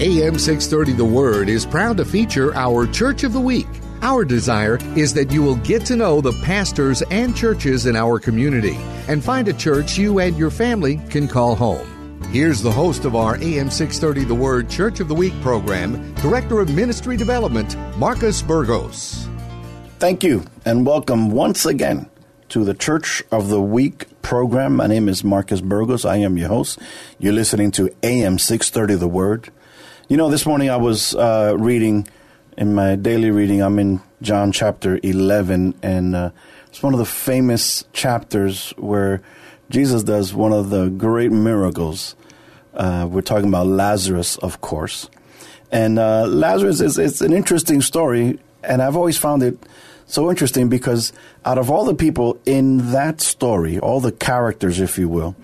AM 630 The Word is proud to feature our Church of the Week. Our desire is that you will get to know the pastors and churches in our community and find a church you and your family can call home. Here's the host of our AM 630 The Word Church of the Week program, Director of Ministry Development, Marcus Burgos. Thank you and welcome once again to the Church of the Week program. My name is Marcus Burgos. I am your host. You're listening to AM 630 The Word. You know, this morning I was uh, reading in my daily reading, I'm in John chapter 11, and uh, it's one of the famous chapters where Jesus does one of the great miracles. Uh, we're talking about Lazarus, of course. And uh, Lazarus is it's an interesting story, and I've always found it so interesting because out of all the people in that story, all the characters, if you will,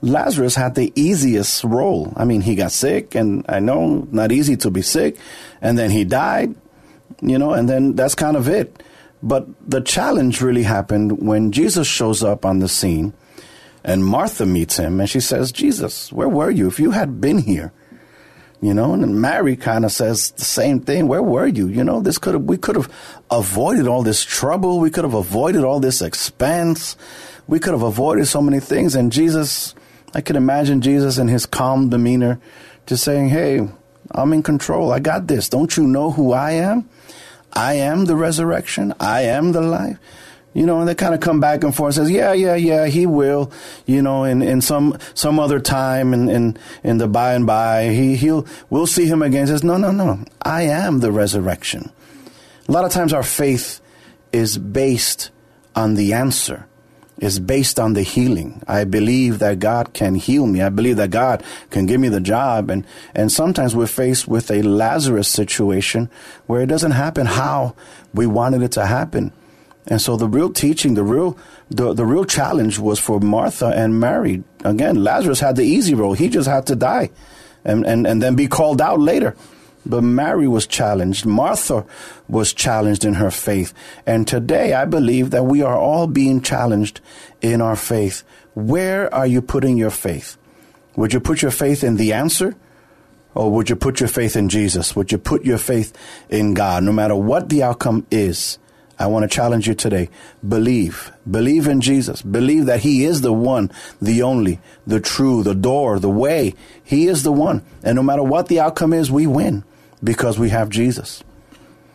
Lazarus had the easiest role. I mean, he got sick, and I know not easy to be sick, and then he died, you know, and then that's kind of it. But the challenge really happened when Jesus shows up on the scene, and Martha meets him, and she says, Jesus, where were you? If you had been here, you know, and Mary kind of says the same thing. Where were you? You know, this could have, we could have avoided all this trouble. We could have avoided all this expense. We could have avoided so many things. And Jesus, I can imagine Jesus in his calm demeanor just saying, Hey, I'm in control. I got this. Don't you know who I am? I am the resurrection. I am the life. You know, and they kind of come back and forth. Says, yeah, yeah, yeah, he will. You know, in, in some some other time, in, in in the by and by, he he'll we'll see him again. He says, no, no, no, I am the resurrection. A lot of times, our faith is based on the answer is based on the healing. I believe that God can heal me. I believe that God can give me the job. And, and sometimes we're faced with a Lazarus situation where it doesn't happen how we wanted it to happen. And so the real teaching, the real, the, the real challenge was for Martha and Mary. Again, Lazarus had the easy role. He just had to die and, and, and then be called out later. But Mary was challenged. Martha was challenged in her faith. And today I believe that we are all being challenged in our faith. Where are you putting your faith? Would you put your faith in the answer? Or would you put your faith in Jesus? Would you put your faith in God? No matter what the outcome is, I want to challenge you today. Believe. Believe in Jesus. Believe that He is the one, the only, the true, the door, the way. He is the one. And no matter what the outcome is, we win because we have Jesus.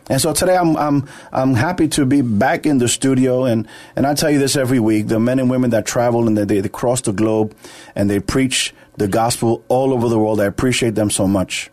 And so today I'm I'm I'm happy to be back in the studio and and I tell you this every week the men and women that travel and they, they cross the globe and they preach the gospel all over the world I appreciate them so much.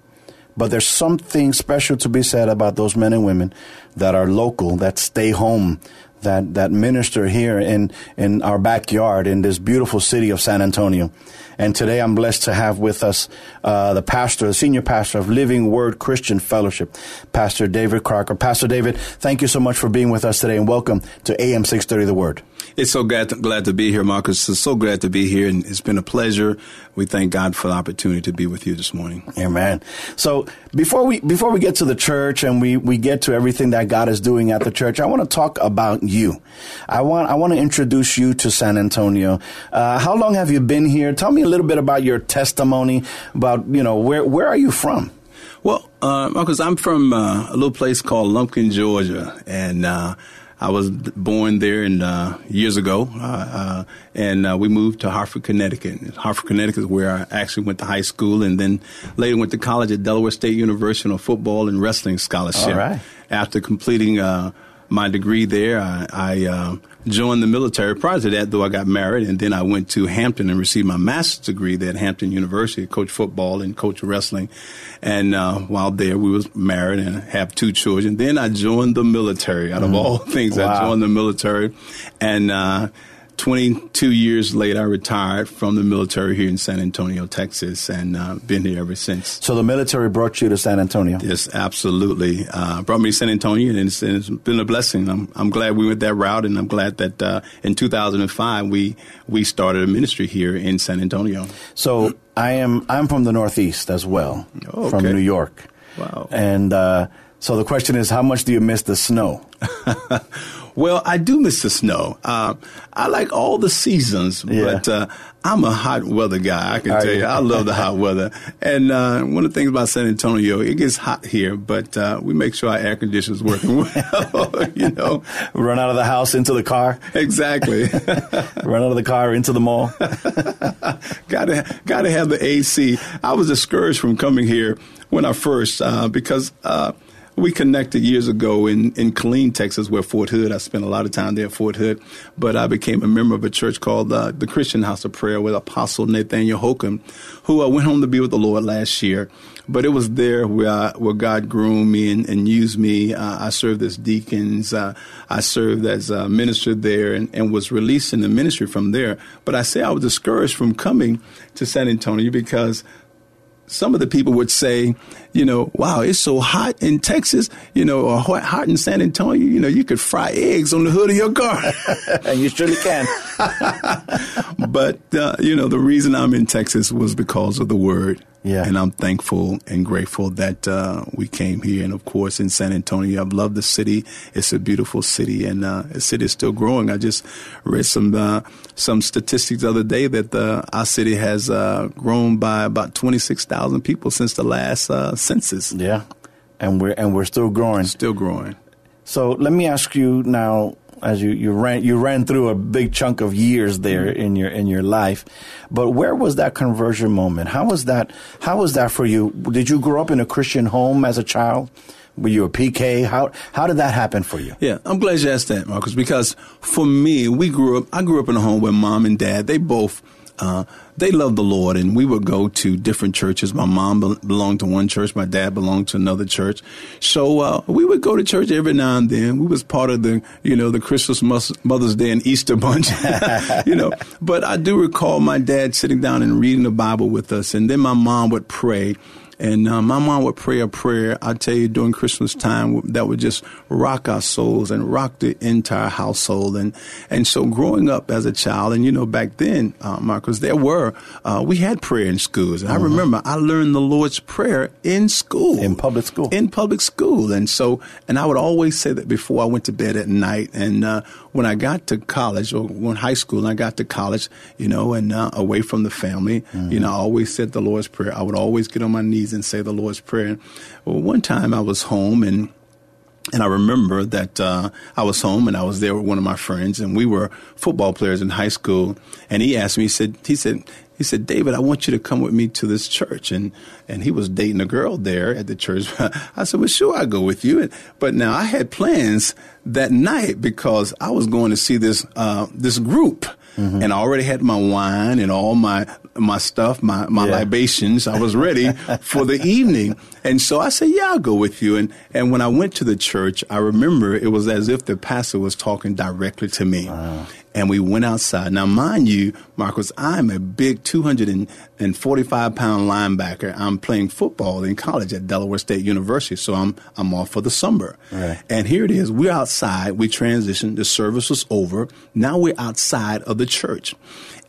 But there's something special to be said about those men and women that are local, that stay home, that, that minister here in, in our backyard in this beautiful city of San Antonio. And today I'm blessed to have with us uh, the pastor, the senior pastor of Living Word Christian Fellowship, Pastor David Crocker. Pastor David, thank you so much for being with us today and welcome to AM 630 The Word. It's so glad to, glad to be here, Marcus. It's so glad to be here, and it's been a pleasure. We thank God for the opportunity to be with you this morning. Amen. So before we before we get to the church and we we get to everything that God is doing at the church, I want to talk about you. I want I want to introduce you to San Antonio. Uh, how long have you been here? Tell me a little bit about your testimony. About you know where where are you from? Well, uh, Marcus, I'm from uh, a little place called Lumpkin, Georgia, and uh, I was born there and uh, years ago, uh, uh, and uh, we moved to Hartford, Connecticut. Hartford, Connecticut is where I actually went to high school, and then later went to college at Delaware State University on a football and wrestling scholarship. Right. After completing uh, my degree there, I, I uh, joined the military. Prior to that, though, I got married, and then I went to Hampton and received my master's degree there at Hampton University, coach football and coach wrestling. And uh, while there, we was married and have two children. Then I joined the military. Out of mm. all things, wow. I joined the military, and. Uh, 22 years later, I retired from the military here in San Antonio, Texas, and uh, been here ever since. So the military brought you to San Antonio? Yes, absolutely. Uh, brought me to San Antonio, and it's, it's been a blessing. I'm, I'm, glad we went that route, and I'm glad that uh, in 2005 we we started a ministry here in San Antonio. So I am I'm from the Northeast as well, oh, okay. from New York. Wow. And uh, so the question is, how much do you miss the snow? Well, I do miss the snow. Uh, I like all the seasons, yeah. but uh, I'm a hot weather guy. I can tell you, I love the hot weather. And uh, one of the things about San Antonio, it gets hot here, but uh, we make sure our air conditioner's working well. you know, run out of the house into the car. Exactly. run out of the car into the mall. gotta gotta have the AC. I was discouraged from coming here when I first uh, because uh, we connected years ago in, in Killeen, Texas, where Fort Hood. I spent a lot of time there at Fort Hood, but I became a member of a church called uh, the Christian House of Prayer with Apostle Nathaniel Holcomb, who uh, went home to be with the Lord last year. But it was there where I, where God groomed me and, and used me. Uh, I served as deacons. Uh, I served as a minister there and, and was released in the ministry from there. But I say I was discouraged from coming to San Antonio because some of the people would say, you know, wow, it's so hot in Texas, you know, or hot in San Antonio, you know, you could fry eggs on the hood of your car. and you surely can. but, uh, you know, the reason I'm in Texas was because of the word. Yeah. And I'm thankful and grateful that uh, we came here. And of course, in San Antonio, I've loved the city. It's a beautiful city, and uh, the city is still growing. I just read some uh, some statistics the other day that uh, our city has uh, grown by about 26,000 people since the last uh, census. Yeah, and we're and we're still growing. Still growing. So let me ask you now, as you, you ran you ran through a big chunk of years there mm-hmm. in your in your life, but where was that conversion moment? How was that? How was that for you? Did you grow up in a Christian home as a child? Were you a PK? How how did that happen for you? Yeah, I'm glad you asked that, Marcus, because for me, we grew up. I grew up in a home where mom and dad they both uh, they loved the Lord, and we would go to different churches. My mom be- belonged to one church, my dad belonged to another church. So uh, we would go to church every now and then. We was part of the, you know, the Christmas, Mother's Day, and Easter bunch, you know. But I do recall my dad sitting down and reading the Bible with us, and then my mom would pray. And uh, my mom would pray a prayer, I tell you, during Christmas time that would just rock our souls and rock the entire household. And, and so growing up as a child, and you know, back then, uh, Marcus, there were, uh, we had prayer in schools. And mm-hmm. I remember I learned the Lord's Prayer in school. In public school. In public school. And so, and I would always say that before I went to bed at night. And uh, when I got to college or when high school and I got to college, you know, and uh, away from the family, mm-hmm. you know, I always said the Lord's Prayer. I would always get on my knees and say the Lord's Prayer. Well, one time I was home and and I remember that uh, I was home and I was there with one of my friends, and we were football players in high school. And he asked me, he said, he said, he said, David, I want you to come with me to this church. And and he was dating a girl there at the church. I said, well, sure, I'll go with you. But now I had plans that night because I was going to see this uh, this group. Mm-hmm. And I already had my wine and all my my stuff, my, my yeah. libations. I was ready for the evening. And so I said, yeah, I'll go with you. And, and when I went to the church, I remember it was as if the pastor was talking directly to me. Wow. And we went outside. Now, mind you, Marcus, I'm a big 245 pound linebacker. I'm playing football in college at Delaware State University. So I'm, I'm off for the summer. Right. And here it is. We're outside. We transitioned. The service was over. Now we're outside of the church.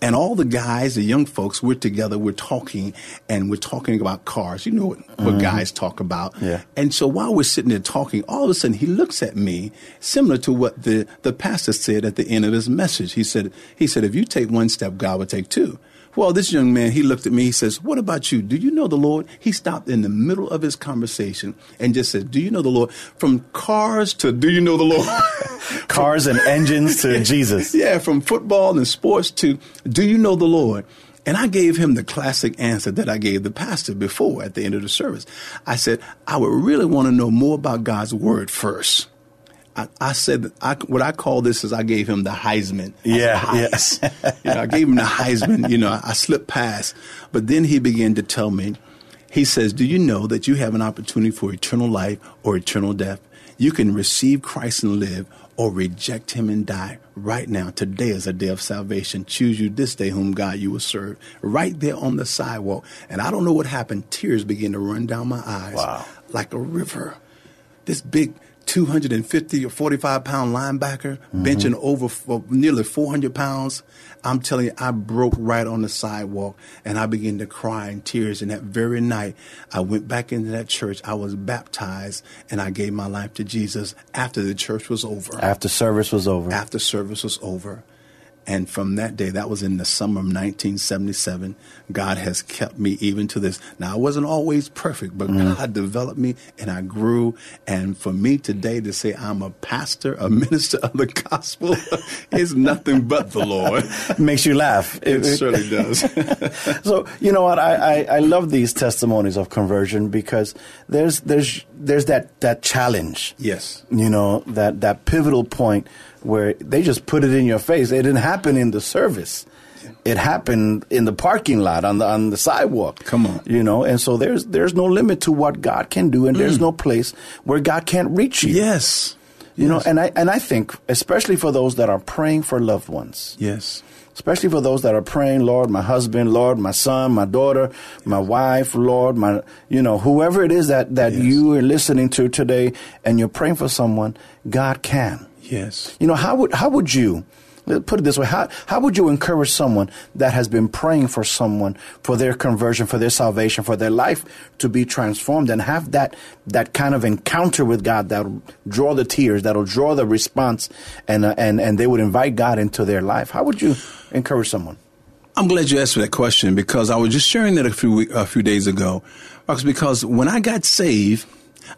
And all the guys, the young folks, we're together, we're talking, and we're talking about cars. You know what, what mm-hmm. guys talk about. Yeah. And so while we're sitting there talking, all of a sudden he looks at me, similar to what the, the pastor said at the end of his message. He said, he said, if you take one step, God will take two. Well, this young man, he looked at me, he says, What about you? Do you know the Lord? He stopped in the middle of his conversation and just said, Do you know the Lord? From cars to do you know the Lord? cars and engines to Jesus. Yeah, from football and sports to do you know the Lord? And I gave him the classic answer that I gave the pastor before at the end of the service. I said, I would really want to know more about God's word first. I, I said I, what I call this is I gave him the Heisman. Yeah, yes. you know, I gave him the Heisman. You know, I, I slipped past, but then he began to tell me. He says, "Do you know that you have an opportunity for eternal life or eternal death? You can receive Christ and live, or reject him and die right now. Today is a day of salvation. Choose you this day whom God you will serve. Right there on the sidewalk. And I don't know what happened. Tears began to run down my eyes Wow. like a river. This big 250 or 45 pound linebacker mm-hmm. benching over for uh, nearly 400 pounds. I'm telling you, I broke right on the sidewalk and I began to cry in tears. And that very night, I went back into that church. I was baptized and I gave my life to Jesus after the church was over After service was over. after service was over. And from that day, that was in the summer of 1977, God has kept me even to this. Now, I wasn't always perfect, but mm-hmm. God developed me and I grew. And for me today to say I'm a pastor, a minister of the gospel, is nothing but the Lord. Makes you laugh. It certainly does. so you know what I, I, I love these testimonies of conversion because there's there's there's that that challenge yes. you know that that pivotal point where they just put it in your face it didn't happen in the service it happened in the parking lot on the on the sidewalk Come on. you know and so there's there's no limit to what God can do and there's mm. no place where God can't reach you Yes. you know and I and I think especially for those that are praying for loved ones Yes. especially for those that are praying, Lord, my husband, Lord, my son, my daughter, my wife, Lord, my, you know, whoever it is that, that Yes. you are listening to today and you're praying for someone, God can. Yes. You know, how would, how would you, put it this way, how, how would you encourage someone that has been praying for someone for their conversion, for their salvation, for their life to be transformed and have that, that kind of encounter with God that'll draw the tears, that'll draw the response and, uh, and, and they would invite God into their life? How would you encourage someone? I'm glad you asked me that question because I was just sharing that a few a few days ago. Because when I got saved,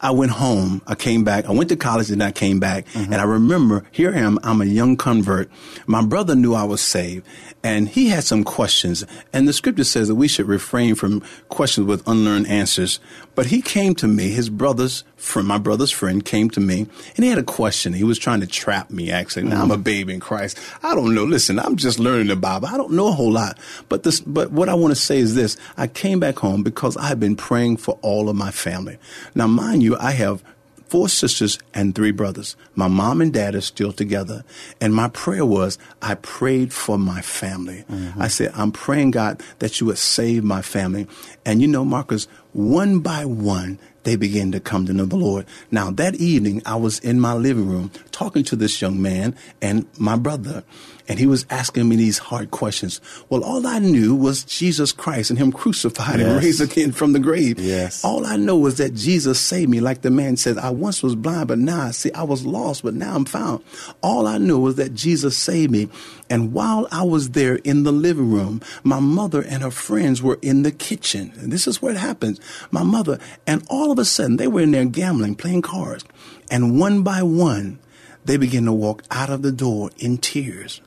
I went home. I came back. I went to college and I came back. Mm-hmm. And I remember here I am. I'm a young convert. My brother knew I was saved, and he had some questions. And the scripture says that we should refrain from questions with unlearned answers. But he came to me. His brother's friend, my brother's friend, came to me, and he had a question. He was trying to trap me. Actually, now I'm a mm-hmm. baby in Christ. I don't know. Listen, I'm just learning the Bible. I don't know a whole lot. But this, but what I want to say is this: I came back home because I've been praying for all of my family. Now, mind you, I have four sisters and three brothers. My mom and dad are still together. And my prayer was, I prayed for my family. Mm-hmm. I said, I'm praying, God, that you would save my family. And you know, Marcus, one by one, they began to come to know the Lord. Now, that evening, I was in my living room talking to this young man and my brother, and he was asking me these hard questions. Well, all I knew was Jesus Christ and Him crucified and raised again from the grave. Yes. All I know is that Jesus saved me, like the man said, I once was blind, but now I see. I was lost, but now I'm found. All I knew was that Jesus saved me. And while I was there in the living room, my mother and her friends were in the kitchen. And this is where it happens. My mother, and all of a sudden, they were in there gambling, playing cards. And one by one, they began to walk out of the door in tears.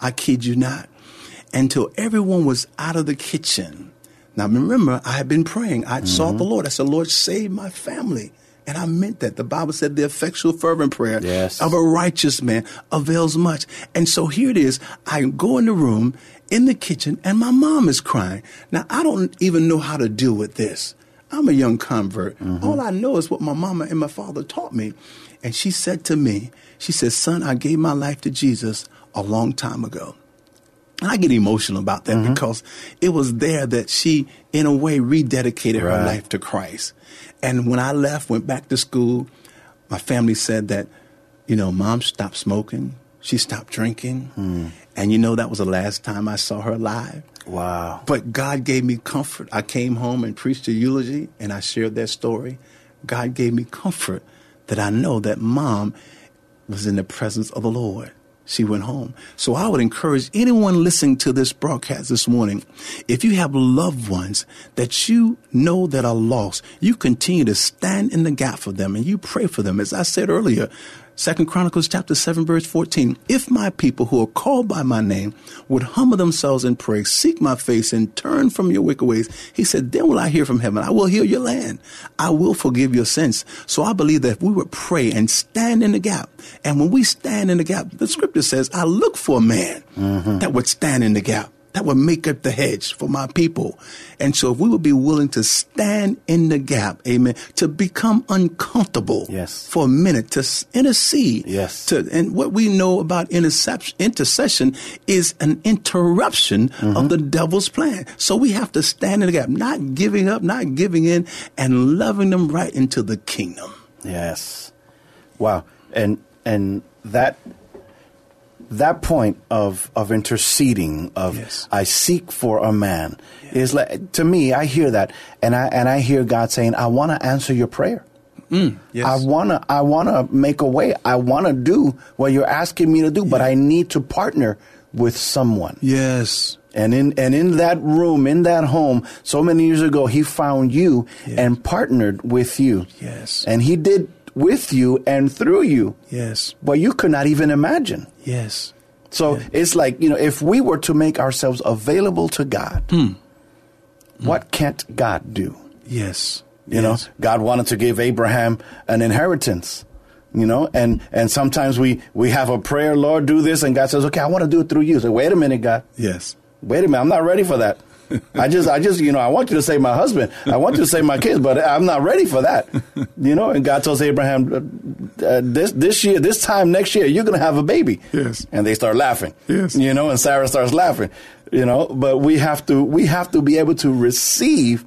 I kid you not. Until everyone was out of the kitchen. Now remember, I had been praying. I sought the mm-hmm. Lord. I said, Lord, save my family. And I meant that. The Bible said the effectual fervent prayer Yes. of a righteous man avails much. And so here it is. I go in the room in the kitchen and my mom is crying. Now I don't even know how to deal with this. I'm a young convert. Mm-hmm. All I know is what my mama and my father taught me. And she said to me, she said, son, I gave my life to Jesus a long time ago. And I get emotional about that mm-hmm. because it was there that she, in a way, rededicated her life to Christ. And when I left, went back to school, my family said that, you know, mom stopped smoking, she stopped drinking. Hmm. And you know, that was the last time I saw her alive. Wow. But God gave me comfort. I came home and preached a eulogy and I shared that story. God gave me comfort that I know that mom was in the presence of the Lord. She went home. So I would encourage anyone listening to this broadcast this morning, if you have loved ones that you know that are lost, you continue to stand in the gap for them and you pray for them. As I said earlier, Second Chronicles chapter 7 verse 14. If my people who are called by my name would humble themselves and pray, seek my face and turn from your wicked ways, he said, then will I hear from heaven. I will heal your land. I will forgive your sins. So I believe that if we would pray and stand in the gap, and when we stand in the gap, the scripture says, I look for a man mm-hmm. that would stand in the gap. That would make up the hedge for my people. And so if we would be willing to stand in the gap, amen, to become uncomfortable Yes. for a minute, to intercede. Yes. To, and what we know about interception, intercession is an interruption Mm-hmm. of the devil's plan. So we have to stand in the gap, not giving up, not giving in, and loving them right into the kingdom. Yes. Wow. And and that that point of of interceding of Yes. I seek for a man is like to me I hear that and I and I hear God saying I want to answer your prayer. Mm, yes. I want to I want to make a way. I want to do what you're asking me to do, but I need to partner with someone. yes. And in and in that room, in that home, so many years ago, he found you and partnered with you. Yes. And he did with you and through you Yes. what you could not even imagine. Yes. So it's like, you know, if we were to make ourselves available to God, Hmm. what can't God do? Yes. You know, God wanted to give Abraham an inheritance. You know, and and sometimes we we have a prayer, Lord, do this, and God says, okay, I want to do it through you. So wait a minute, God. Yes. Wait a minute, I'm not ready for that. I just, I just, you know, I want you to save my husband. I want you to save my kids, but I'm not ready for that. You know, and God tells Abraham, uh, uh, this this year, this time next year, you're going to have a baby. Yes. And they start laughing. Yes. You know, and Sarah starts laughing. You know, but we have to, we have to be able to receive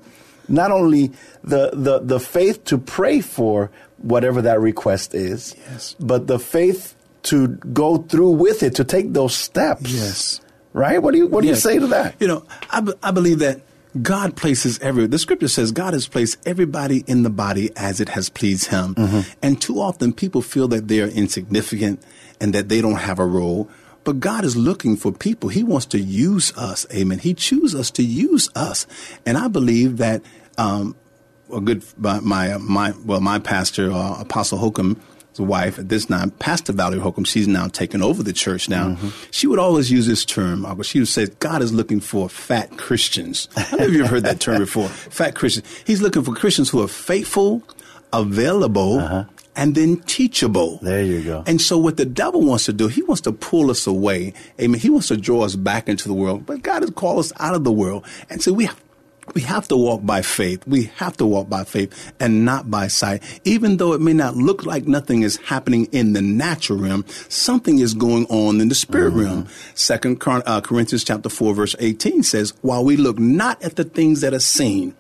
not only the the the faith to pray for whatever that request is, Yes. but the faith to go through with it, to take those steps. Yes. Right? What do you what do you say to that? You know, I, I believe that God places every, the scripture says God has placed everybody in the body as it has pleased him. Mm-hmm. And too often people feel that they are insignificant and that they don't have a role. But God is looking for people. He wants to use us. Amen. He chooses us to use us. And I believe that, um, a good, my, my, my well, my pastor, uh, Apostle Holcomb, wife at this time, Pastor Valerie Holcomb, she's now taken over the church now. She would always use this term. uh, She would say, God is looking for fat Christians. I don't know if you've heard that term before. Fat Christians. He's looking for Christians who are faithful, available, and then teachable. There you go. And so what the devil wants to do, he wants to pull us away. Amen. He wants to draw us back into the world. But God has called us out of the world. And so we we have to walk by faith. We have to walk by faith and not by sight. Even though it may not look like nothing is happening in the natural realm, something is going on in the spirit realm. Second uh, Corinthians chapter 4 verse 18 says, while we look not at the things that are seen,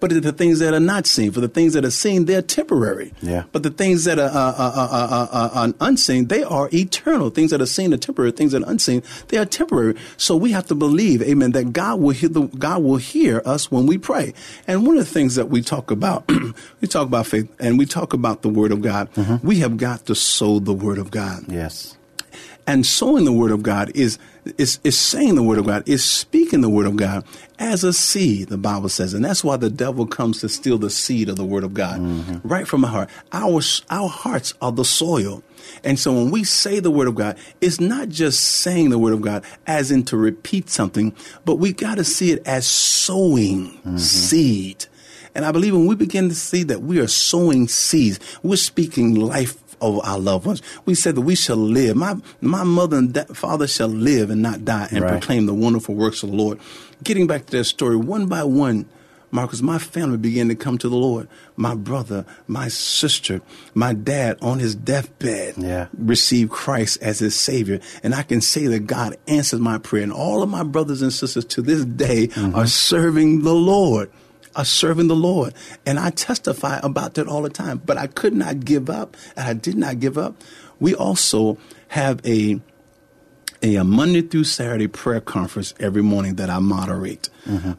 but the things that are not seen. For the things that are seen, they're temporary. Yeah. But the things that are, uh, uh, uh, unseen, they are eternal. Things that are seen are temporary. Things that are unseen, they are temporary. So we have to believe, Amen, that God will hear the, God will hear us when we pray. And one of the things that we talk about, we talk about faith, and we talk about the Word of God. We have got to sow the Word of God. Yes. And sowing the word of God is, is, is saying the word of God, is speaking the word of God as a seed, the Bible says. And that's why the devil comes to steal the seed of the word of God mm-hmm. right from our heart. Our, our hearts are the soil. And so when we say the word of God, it's not just saying the word of God as in to repeat something, but we got to see it as sowing mm-hmm. seed. And I believe when we begin to see that we are sowing seeds, we're speaking life of our loved ones. We said that we shall live. My my mother and da- father shall live and not die, and Right. proclaim the wonderful works of the Lord. Getting back to that story, one by one, Marcus, my family began to come to the Lord. My brother, my sister, my dad on his deathbed Yeah. received Christ as his Savior. And I can say that God answered my prayer. And all of my brothers and sisters to this day mm-hmm. are serving the Lord are serving the Lord. And I testify about that all the time. But I could not give up, and I did not give up. We also have a a, Monday through Saturday prayer conference every morning that I moderate.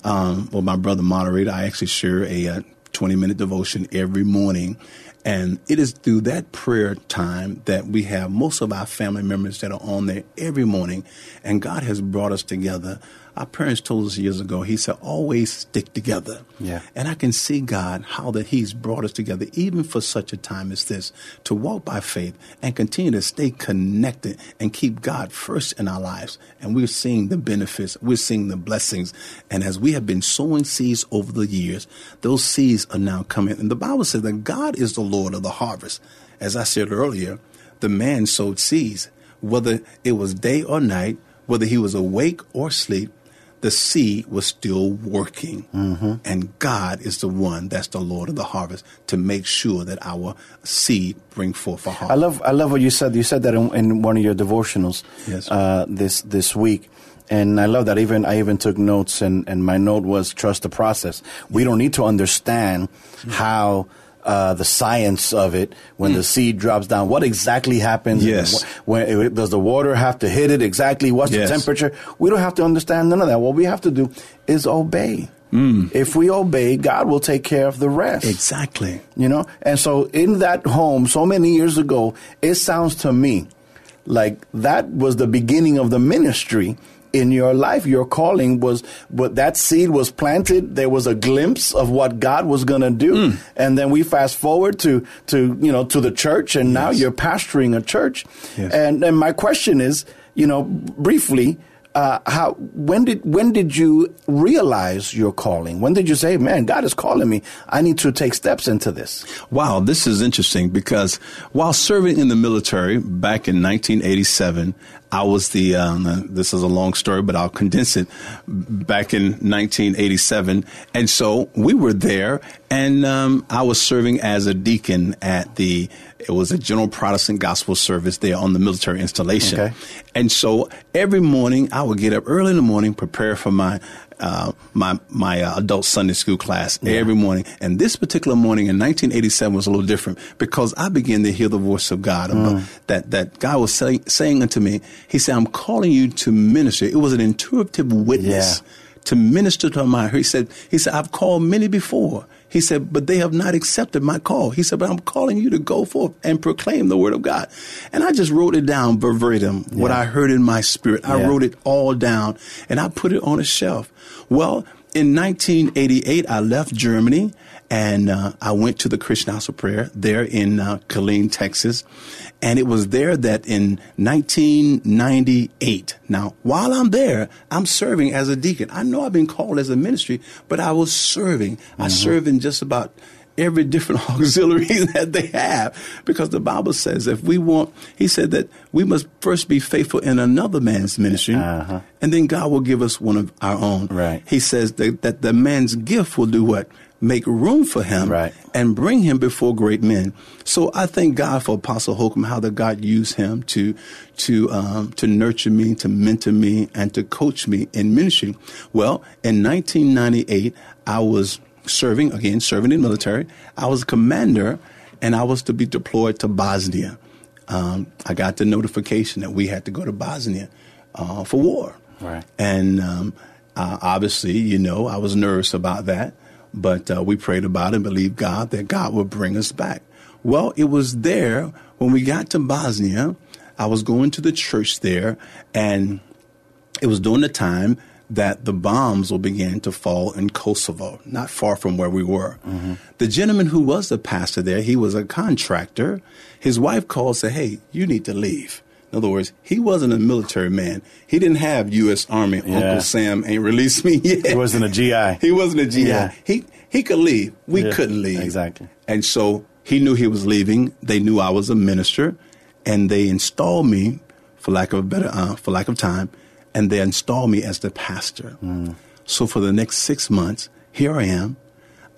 Um, well, my brother moderate. I actually share a, uh 20 minute devotion every morning. And it is through that prayer time that we have most of our family members that are on there every morning. And God has brought us together. Our parents told us years ago, He said, always stick together. Yeah. And I can see God how that He's brought us together, even for such a time as this, to walk by faith and continue to stay connected and keep God first in our lives. And we're seeing the benefits, we're seeing the blessings. And as we have been sowing seeds over the years, those seeds are now coming. And the Bible says that God is the Lord of the harvest. As I said earlier, the man sowed seeds, whether it was day or night, whether he was awake or asleep. The seed was still working. And God is the one that's the Lord of the harvest to make sure that our seed bring forth a harvest. I love I love what you said. You said that in, in one of your devotionals Yes. uh, this this week. And I love that. Even I even took notes, and, and my note was trust the process. We don't need to understand how uh, the science of it when the seed drops down. What exactly happens? Hmm. Yes. Wh- When, does the water have to hit it exactly? What's Yes. the temperature? We don't have to understand none of that. What we have to do is obey. If we obey, God will take care of the rest. Exactly. You know? And so in that home so many years ago, it sounds to me like that was the beginning of the ministry in your life. Your calling was, but that seed was planted. There was a glimpse of what God was going to do. Hmm. And then we fast forward to, to, you know, to the church and now you're pastoring a church. Yes. And, and my question is, you know, briefly, uh, how when did when did you realize your calling? When did you say, "Man, God is calling me. I need to take steps into this"? Wow, this is interesting because while serving in the military back in 1987, I was the, um, this is a long story, but I'll condense it, back in 1987. And so we were there, and um, I was serving as a deacon at the, it was a General Protestant Gospel service there on the military installation. Okay. And so every morning I would get up early in the morning, prepare for my uh, my my uh, adult Sunday school class every morning. And this particular morning in 1987 was a little different because I began to hear the voice of God about that that God was say, saying unto me. He said, "I'm calling you to minister." It was an intuitive witness Yeah. to minister to my. He said, "He said I've called many before." He said, but they have not accepted my call. He said, but I'm calling you to go forth and proclaim the word of God. And I just wrote it down verbatim, what I heard in my spirit. I Yeah. wrote it all down and I put it on a shelf. Well, in 1988, I left Germany and uh, I went to the Christian House of Prayer there in uh, Killeen, Texas. And it was there that in 1998, now while I'm there, I'm serving as a deacon. I know I've been called as a ministry, but I was serving. I serve in just about every different auxiliary that they have because the Bible says if we want, he said that we must first be faithful in another man's ministry Uh-huh. and then God will give us one of our own. Right. He says that, that the man's gift will do what? Make room for him Right. and bring him before great men. So I thank God for Apostle Holcomb, how that God used him to to um, to nurture me, to mentor me, and to coach me in ministry. Well, in 1998, I was serving again, serving in the military. I was a commander, and I was to be deployed to Bosnia. Um, I got the notification that we had to go to Bosnia uh, for war. Right. And um, uh, obviously, you know, I was nervous about that, but uh, we prayed about it and believed God that God would bring us back. Well, it was there when we got to Bosnia. I was going to the church there, and it was during the time that the bombs will begin to fall in Kosovo, not far from where we were. The gentleman who was the pastor there, he was a contractor. His wife called and said, Hey, you need to leave. In other words, he wasn't a military man. He didn't have U.S. Army. Yeah. Uncle Sam ain't released me yet. He wasn't a GI. He wasn't a GI. Yeah. He he could leave. We Yeah, couldn't leave. exactly. And so he knew he was leaving. They knew I was a minister, and they installed me, for lack of a better, uh, for lack of time, and they installed me as the pastor. Mm. So for the next six months, here I am.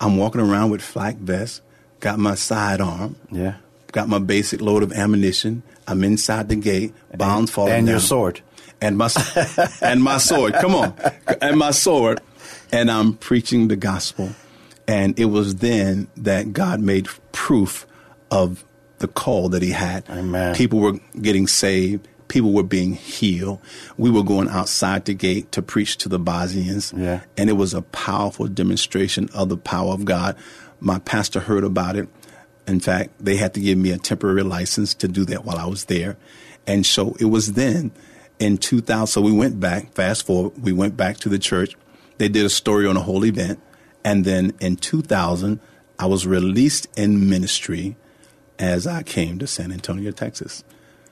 I'm walking around with flak vest, got my sidearm, Yeah. got my basic load of ammunition. I'm inside the gate, bombs falling and your down sword. and my and my sword. Come on, and my sword, and I'm preaching the gospel. And it was then that God made proof of the call that He had. Amen. People were getting saved. People were being healed. We were going outside the gate to preach to the Bosnians. Yeah. And it was a powerful demonstration of the power of God. My pastor heard about it. In fact, they had to give me a temporary license to do that while I was there. And so it was then in 2000. So we went back, fast forward, we went back to the church. They did a story on a whole event. And then in 2000, I was released in ministry as I came to San Antonio, Texas.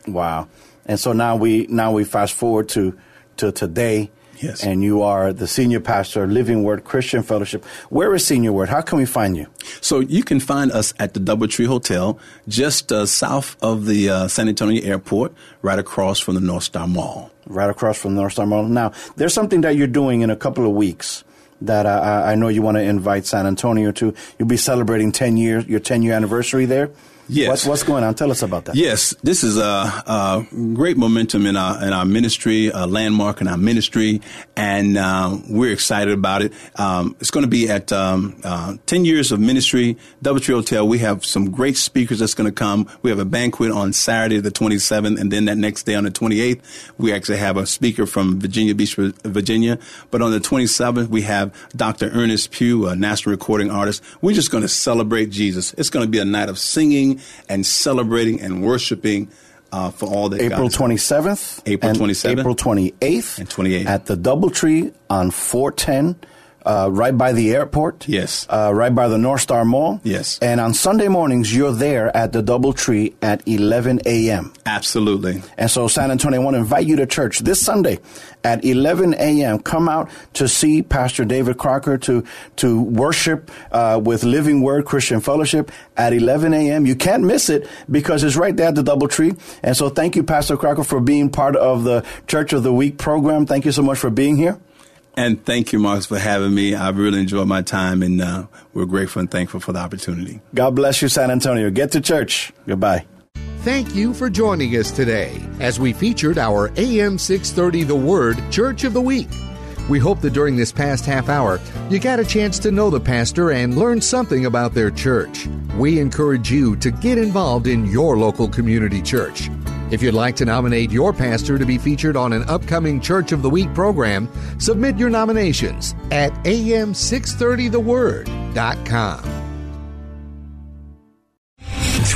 Wow. And so now we now we fast forward to to today. Yes. And you are the senior pastor, of Living Word Christian Fellowship. Where is Senior Word? How can we find you? So you can find us at the Doubletree Hotel, just uh, south of the uh, San Antonio Airport, right across from the North Star Mall. Right across from the North Star Mall. Now, there's something that you're doing in a couple of weeks that I, I know you want to invite San Antonio to. You'll be celebrating 10 years, your 10 year anniversary there. Yes. What's, what's going on? Tell us about that. Yes, this is a, a great momentum in our in our ministry, a landmark in our ministry, and uh, we're excited about it. Um, it's going to be at um, uh, ten years of ministry, Doubletree Hotel. We have some great speakers that's going to come. We have a banquet on Saturday the 27th, and then that next day on the 28th, we actually have a speaker from Virginia Beach, Virginia. But on the 27th, we have Dr. Ernest Pugh, a national recording artist. We're just going to celebrate Jesus. It's going to be a night of singing and celebrating and worshiping uh, for all that April 27th, April and 27th, April 28th, and 28th at the DoubleTree on 410 uh, right by the airport. Yes. Uh, right by the North Star Mall. Yes. And on Sunday mornings, you're there at the DoubleTree at 11 a.m. Absolutely. And so, San Antonio, I want to invite you to church this Sunday at 11 a.m. Come out to see Pastor David Crocker to to worship uh, with Living Word Christian Fellowship at 11 a.m. You can't miss it because it's right there at the DoubleTree. And so, thank you, Pastor Crocker, for being part of the Church of the Week program. Thank you so much for being here. And thank you, Marcus, for having me. I've really enjoyed my time, and uh, we're grateful and thankful for the opportunity. God bless you, San Antonio. Get to church. Goodbye. Thank you for joining us today as we featured our AM 630 The Word Church of the Week. We hope that during this past half hour, you got a chance to know the pastor and learn something about their church. We encourage you to get involved in your local community church. If you'd like to nominate your pastor to be featured on an upcoming Church of the Week program, submit your nominations at am630theword.com.